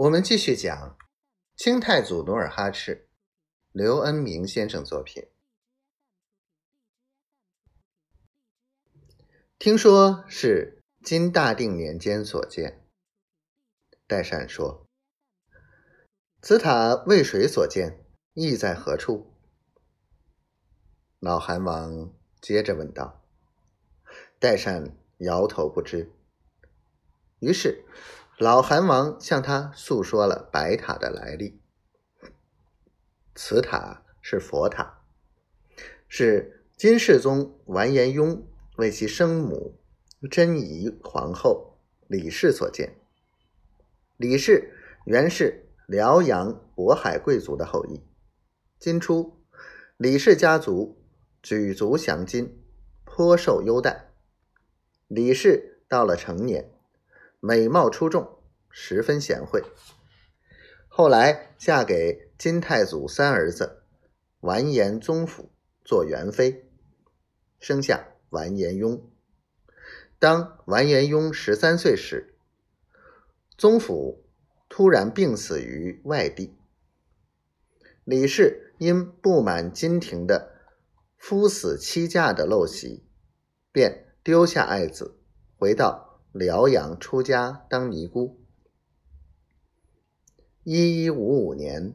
我们继续讲清太祖努尔哈赤，刘恩明先生作品。听说是金大定年间所建。代善说：“此塔为谁所建？意在何处？”老韩王接着问道。代善摇头不知。于是。老韩王向他诉说了白塔的来历。此塔是佛塔，是金世宗完颜雍为其生母真仪皇后李氏所建。李氏原是辽阳渤海贵族的后裔。今初，李氏家族举足降金，颇受优待。李氏到了成年。美貌出众，十分贤惠。后来嫁给金太祖三儿子完颜宗辅做元妃，生下完颜雍。当完颜雍十三岁时，宗辅突然病死于外地。李氏因不满金廷的夫死妻嫁的陋习，便丢下爱子，回到。辽阳出家当尼姑。一一五五年，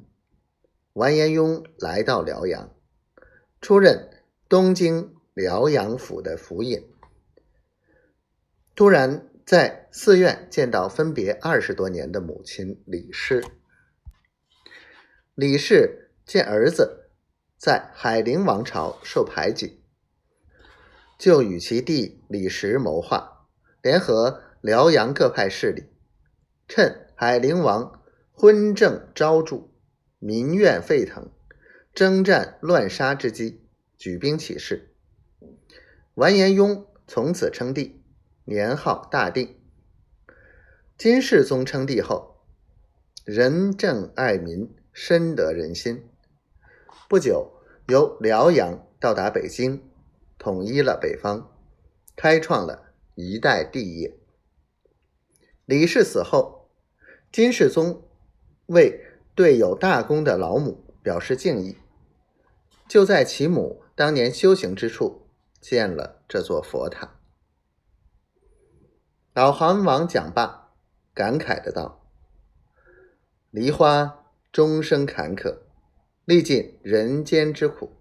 完颜雍来到辽阳，出任东京辽阳府的府尹。突然在寺院见到分别二十多年的母亲李氏。李氏见儿子在海陵王朝受排挤，就与其弟李实谋划。联合辽阳各派势力，趁海陵王昏政昭著、民怨沸腾、征战乱杀之机，举兵起事。完颜雍从此称帝，年号大定。金世宗称帝后，仁政爱民，深得人心。不久，由辽阳到达北京，统一了北方，开创了。一代帝业。李氏死后，金世宗为对有大功的老母表示敬意，就在其母当年修行之处建了这座佛塔。老韩王讲罢，感慨的道：“梨花终生坎坷，历尽人间之苦。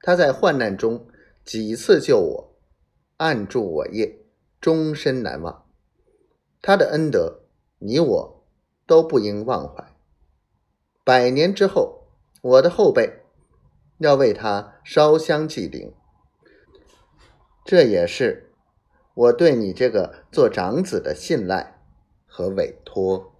他在患难中几次救我。”暗助我业，终身难忘。他的恩德，你我都不应忘怀。百年之后，我的后辈要为他烧香祭灵，这也是我对你这个做长子的信赖和委托。